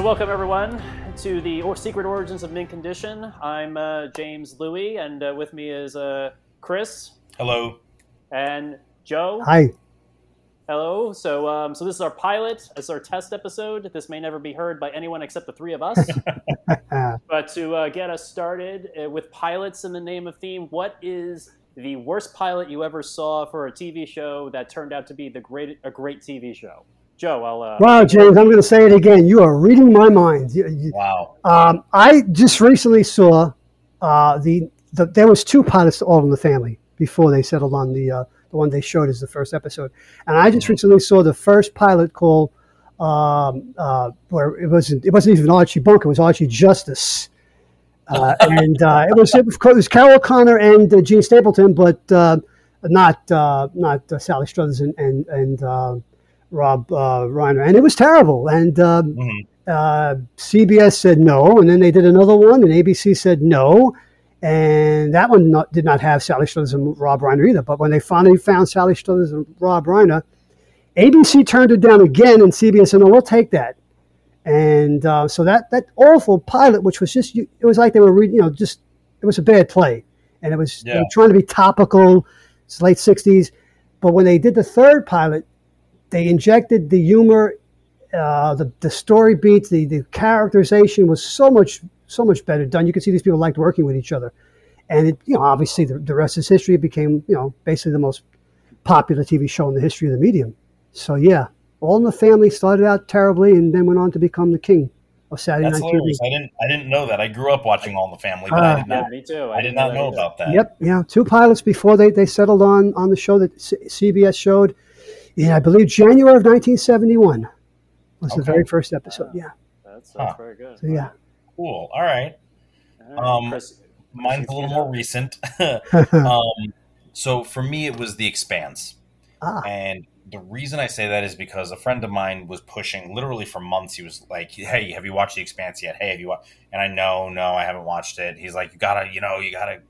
So, welcome everyone to the or- Secret Origins of Mint Condition. I'm uh, James Louie, and uh, with me is uh, Chris Hello. and Joe. Hi. Hello. So, um, so this is our pilot. This is our test episode. This may never be heard by anyone except the three of us. But to uh, get us started uh, with pilots in the name of theme, what is the worst pilot you ever saw for a TV show that turned out to be the great a great TV show? Joe, I'll. Uh, wow, James, I'm going to say it again. You are reading my mind. You- you- Wow. Um, I just recently saw uh, the, the there was two pilots to All in the Family before they settled on the uh, the one they showed as the first episode, and I just recently saw the first pilot called um, uh, where it wasn't it wasn't even Archie Bunker, it was Archie Justice. Uh, and uh, it was it was, Carroll O'Connor and uh, Jean Stapleton, but uh, not uh, not uh, Sally Struthers and and, and uh, Rob uh, Reiner, and it was terrible. And um, Mhm. uh, CBS said no, and then they did another one, and ABC said no, and that one not, did not have Sally Struthers and Rob Reiner either. But when they finally found Sally Struthers and Rob Reiner, ABC turned it down again, and CBS said no, we'll take that. And uh, so that that awful pilot, which was just it was like they were reading, you know, just it was a bad play, and it was Yeah. trying to be topical. It's late '60s, but when they did the third pilot, they injected the humor, uh, the the story beats, the the characterization was so much so much better done. You could see these people liked working with each other, and it you know obviously the, the rest is history. It became you know basically the most popular TV show in the history of the medium. So yeah, All in the Family started out terribly and then went on to become the king of Saturday That's Night TV. hilarious. I didn't I didn't know that. I grew up watching All in the Family, but Ah. I did yeah, not me too. I did not know that about that. Yep, yeah, two pilots before they, they settled on on the show that C- CBS showed in I believe January of 1971 was the very first episode. Yeah, either. That's, that's Huh. very good. so yeah. Cool. All right. All right, Um, Chris, Mine's a little know. more recent. um, so for me, it was The Expanse. ah, And the reason I say that is because a friend of mine was pushing literally for months. He was like, "Hey, have you watched The Expanse yet? Hey, have you?" Wa-? And I know, no, I haven't watched it. He's like, "You gotta, you know, you gotta."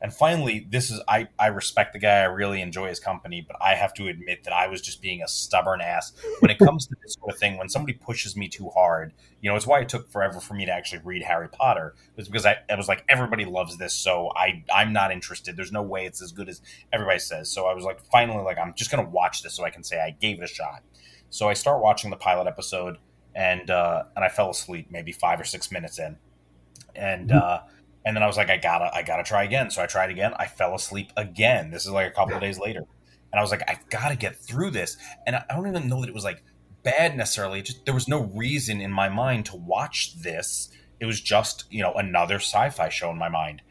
And finally, this is I I respect the guy. I really enjoy his company, but I have to admit that I was just being a stubborn ass when it comes to this sort of thing. When somebody pushes me too hard, you know, it's why it took forever for me to actually read Harry Potter. It was because I, I was like, everybody loves this, so I I'm not interested. There's no way it's as good as everybody says. So I was like, finally, like I'm just gonna watch this so I can say I gave it a shot. So I start watching the pilot episode, and uh, and I fell asleep maybe five or six minutes in, and uh, and then I was like, I gotta I gotta try again. So I tried again. I fell asleep again. This is like a couple of days later, and I was like, I've got to get through this. And I don't even know that it was like bad necessarily. Just there was no reason in my mind to watch this. It was just you know another sci-fi show in my mind.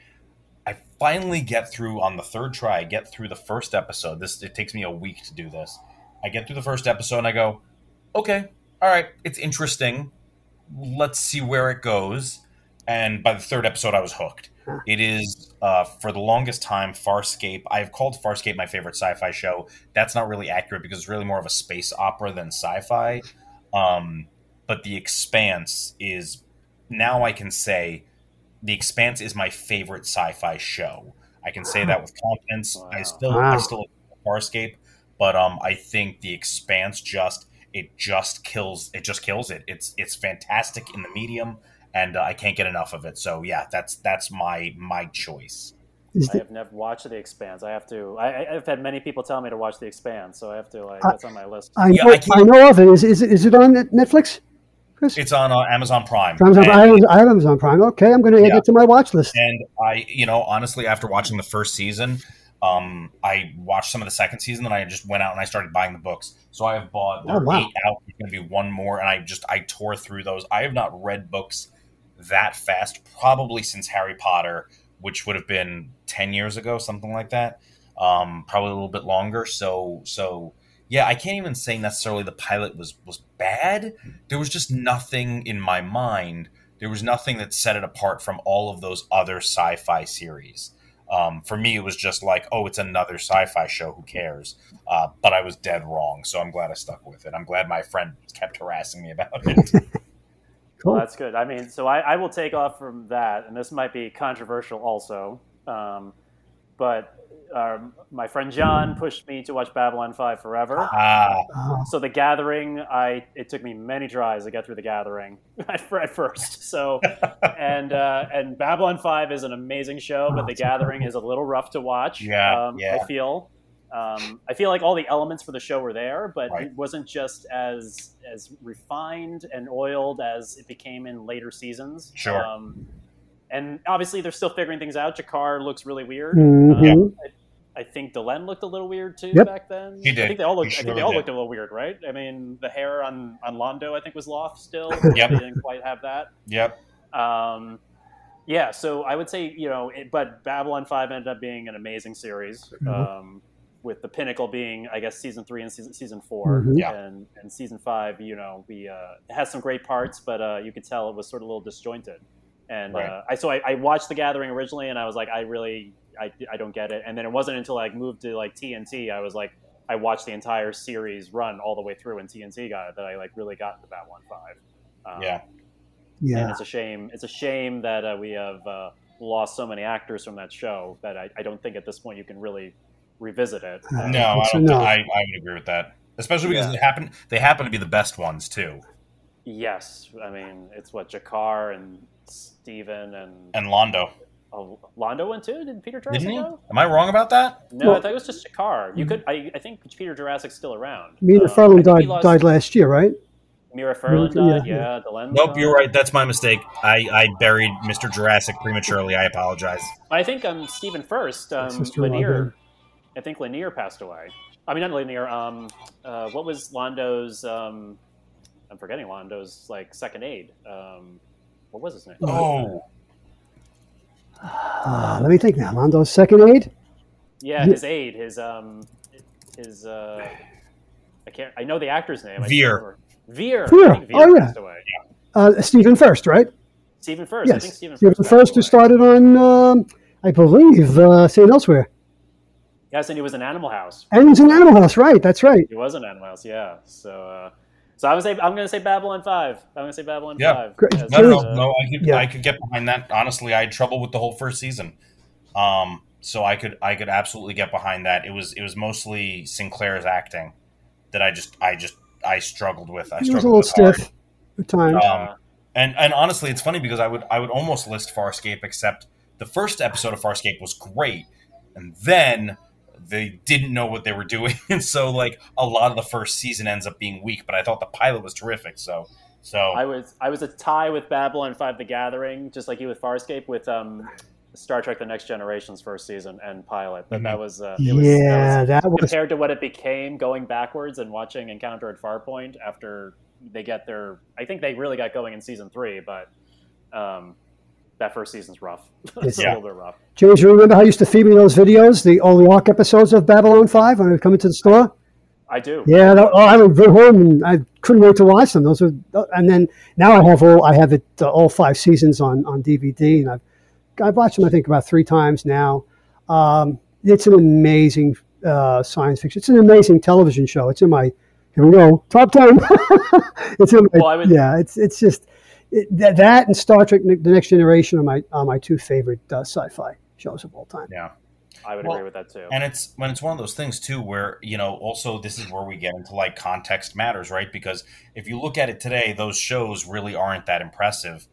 I finally get through on the third try. I get through the first episode. This it takes me a week to do this. I get through the first episode and I go, okay, all right, it's interesting. Let's see where it goes. And by the third episode, I was hooked. Huh. It is uh, for the longest time Farscape. I've called Farscape my favorite sci-fi show. That's not really accurate because it's really more of a space opera than sci-fi. Um, but The Expanse is now I can say The Expanse is my favorite sci-fi show. I can say that with confidence. I Wow. still I Wow. still like Farscape, but um, I think The Expanse just it just kills it just kills it. It's it's fantastic in the medium, and uh, I can't get enough of it. So yeah, that's that's my my choice. I have never watched The Expanse. I have to. I, I- I've had many people tell me to watch The Expanse, so I have to. Like, I- that's on my list. I Yeah, know I I, know of it. Is, is, it- is it on Netflix? Chris? It's on uh, Amazon Prime. Amazon, And- I, have, I have Amazon Prime. Okay, I'm going to add Yeah. it to my watch list. And I, you know, honestly, after watching the first season, um, I watched some of the second season, and I just went out and I started buying the books. So I have bought there Oh, wow. eight out. There's going to be one more, and I just I tore through those. I have not read books that fast, probably since Harry Potter, which would have been ten years ago, something like that. Um, probably a little bit longer. So, so yeah, I can't even say necessarily the pilot was was bad. There was just nothing in my mind. There was nothing that set it apart from all of those other sci-fi series. Um, for me, it was just like, oh, it's another sci-fi show. Who cares? Uh, but I was dead wrong, so I'm glad I stuck with it. I'm glad my friend kept harassing me about it. Cool. Well, that's good. I mean, so I, I will take off from that, and this might be controversial also. Um, but um, my friend John pushed me to watch Babylon Five Forever. Ah, Uh, So the Gathering, I it took me many tries to get through the Gathering at, fir- at first. So and uh, and Babylon Five is an amazing show, but Oh, the it's Gathering is a little rough to watch. Yeah, um, yeah. I feel. Um, I feel like all the elements for the show were there, but Right. it wasn't just as as refined and oiled as it became in later seasons. Sure. Um, and obviously, they're still figuring things out. G'Kar looks really weird. mhm. Um, I, I think Delenn looked a little weird too Yep. back then. He did. I think they all looked. He I think they all did. looked a little weird, right? I mean, the hair on on Londo, I think, was loft still. Yep. They didn't quite have that. yep. Um, yeah, so I would say you know, it, but Babylon Five ended up being an amazing series. Mhm. With the pinnacle being, I guess, season three and season, season 4 Mhm. Yeah. and and season five. You know, we uh, it has some great parts, but uh, you could tell it was sort of a little disjointed. And Right. uh, I so I, I watched The Gathering originally, and I was like, I really I, I don't get it. And then it wasn't until I moved to like TNT, I was like, I watched the entire series run all the way through, and TNT got it that I like really got to One Five. Um, Yeah. and Yeah. it's a shame. It's a shame that uh, we have uh, lost so many actors from that show that I, I don't think at this point you can really revisit it. Uh, No, I don't. no. I I would agree with that, especially because Yeah. they happen they happen to be the best ones too. Yes, I mean it's what G'Kar and Steven and, And Londo, oh, Londo went too. Did Peter Jurasik didn't he? go? Am I wrong about that? No, I thought it was just G'Kar. You could. I, I think Peter Jurasik's still around. Mina I Furlan think we died lost- died last year, right? Mira Furlan Yeah, died. yeah. Yeah, Delenn. Nope, you're right. That's my mistake. I, I buried Mr. Jurasik prematurely. I apologize. I think um Stephen Furst. Um, Sister-in-law Lanier. Did. I think Lanier passed away. I mean, not Lanier. Um, uh, what was Londo's? Um, I'm forgetting Londo's like second aide. Um, what was his name? Oh, Uh, let me think now. Lando's second aide? Yeah, his aide. His um, his uh, I can't. I know the actor's name. Vir. Vir. Vir. Vir Oh, yeah. passed. Uh, Stephen Furst, right? Stephen Furst. I yes. think Stephen Stephen Furst. Furst, who started on, um, I believe, uh, St. Elsewhere. Yes, and he was in Animal House. And he's in Animal House, right? That's right. He was in Animal House. Yeah. So. Uh, so I would say I'm going to say Babylon Five. I'm going to say Babylon Yeah. Five. Great. as, no, no, uh, no, no. I could, Yeah. I could get behind that. Honestly, I had trouble with the whole first season. Um, so I could, I could absolutely get behind that. It was, it was mostly Sinclair's acting that I just, I just, I struggled with. I He was a little with hard. stiff at times. Um, and and honestly, it's funny because I would I would almost list Farscape, except the first episode of Farscape was great, and then they didn't know what they were doing, and so like a lot of the first season ends up being weak. But I thought the pilot was terrific, so so I was I was a tie with Babylon Five: The Gathering, just like you with Farscape, with um, Star Trek: The Next Generation's first season and pilot. But that was uh, it was, yeah, that was, that was. compared to what it became going backwards and watching Encounter at Farpoint after they get their. I think they really got going in season three, but um, that first season's rough. it's Yeah. a little bit rough. James, you remember how you used to feed me those videos, the all walk episodes of Babylon 5 when I would come into the store? I do. Yeah, that, oh, I would go home and I couldn't wait to watch them. Those were, and then now I have all I have it uh, all five seasons on on DVD, and I've I've watched them I think about three times now. Um, it's an amazing uh, science fiction. It's an amazing television show. It's in my here we go top ten. it's in my, Well, would- yeah. It's it's just it, that, that and Star Trek: The Next Generation are my are my two favorite uh, sci-fi shows of all time. yeah. I would Well, agree with that too. And it's when it's one of those things too, where you know, also this is where we get into like context matters, right? Because if you look at it today, those shows really aren't that impressive.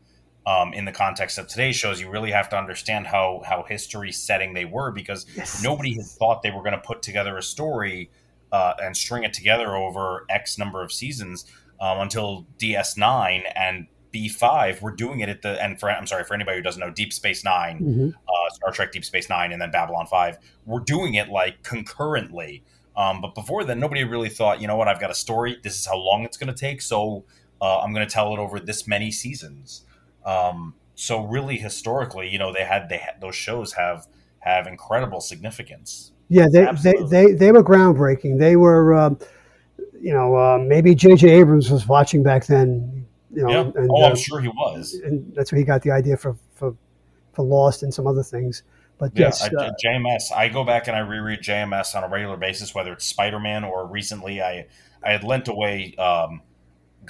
Um, in the context of today's shows, you really have to understand how how history setting they were, because Yes. nobody had thought they were going to put together a story uh, and string it together over X number of seasons um, until DS9 and B5 we're doing it at the and for I'm sorry for anybody who doesn't know Deep Space 9 Mhm. uh, Star Trek Deep Space Nine, and then Babylon Five. We're doing it like concurrently. Um, but before then, nobody really thought, you know what, I've got a story. This is how long it's going to take. So uh, I'm going to tell it over this many seasons. Um, so really, historically, you know, they had they had, those shows have have incredible significance. Yeah, they, they, they, they were groundbreaking. They were, um, you know, uh, maybe J.J. Abrams was watching back then. You know, Yeah. and, oh, uh, I'm sure he was. and that's where he got the idea for for, for Lost and some other things. But Yeah, yes, I, uh, JMS. I go back and I reread JMS on a regular basis, whether it's Spider Man or recently I I had lent away. Um,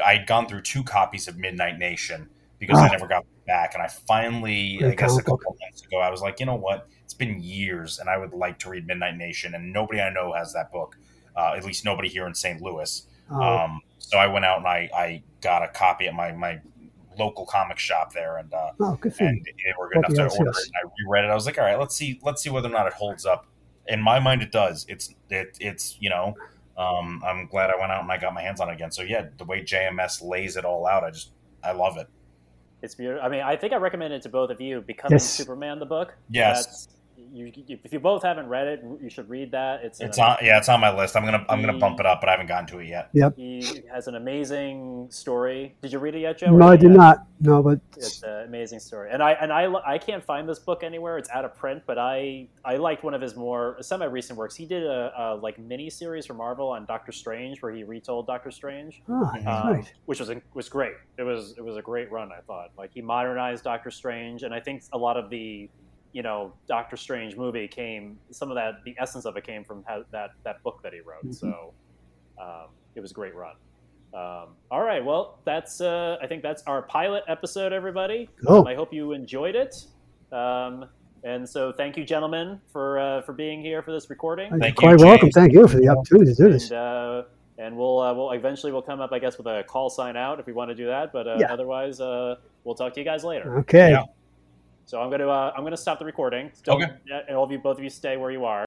I had gone through two copies of Midnight Nation because I Ah. never got back. And I finally, I guess a couple months ago, I was like, you know what? It's been years, and I would like to read Midnight Nation, and nobody I know has that book. Uh, at least nobody here in St. Louis. Oh, Um, so I went out and I, I got a copy at my, my local comic shop there, and uh, oh, good for you. and they were good Hope enough to order yes. it. And I reread it. I was like, all right, let's see, let's see whether or not it holds up. In my mind, it does. It's it, it's you know, um, I'm glad I went out and I got my hands on it again. So yeah, the way JMS lays it all out, I just I love it. It's beautiful. I mean, I think I recommend it to both of you. Becoming Yes. Superman, the book. Yes. That's, you, you, if you both haven't read it, you should read that. It's, an It's on yeah, it's on my list. I'm gonna I'm gonna bump it up, but I haven't gotten to it yet. Yep. He has an amazing story. Did you read it yet, Joe? No, I did yet? not. No, but It's an amazing story, and I and I I can't find this book anywhere. It's out of print, but I I liked one of his more semi recent works. He did a, a like mini series for Marvel on Doctor Strange, where he retold Doctor Strange, Mhm. um, right. which was was great. It was it was a great run. I thought like he modernized Doctor Strange, and I think a lot of the you know Doctor Strange movie came some of that the essence of it came from how, that that book that he wrote. Mhm. So um, it was a great run. Um, all right, well, that's uh, I think that's our pilot episode, everybody. Cool. Um, I hope you enjoyed it. Um, and so, thank you, gentlemen, for uh, for being here for this recording. You're Thank you, quite welcome. James. Thank you for the opportunity to do this. And, uh, and we'll uh, we'll eventually we'll come up, I guess, with a call sign out if we want to do that. But uh, Yeah. otherwise, uh, we'll talk to you guys later. Okay. Yeah. So I'm gonna uh, I'm gonna stop the recording. Don't- Okay. And all of you, both of you, stay where you are.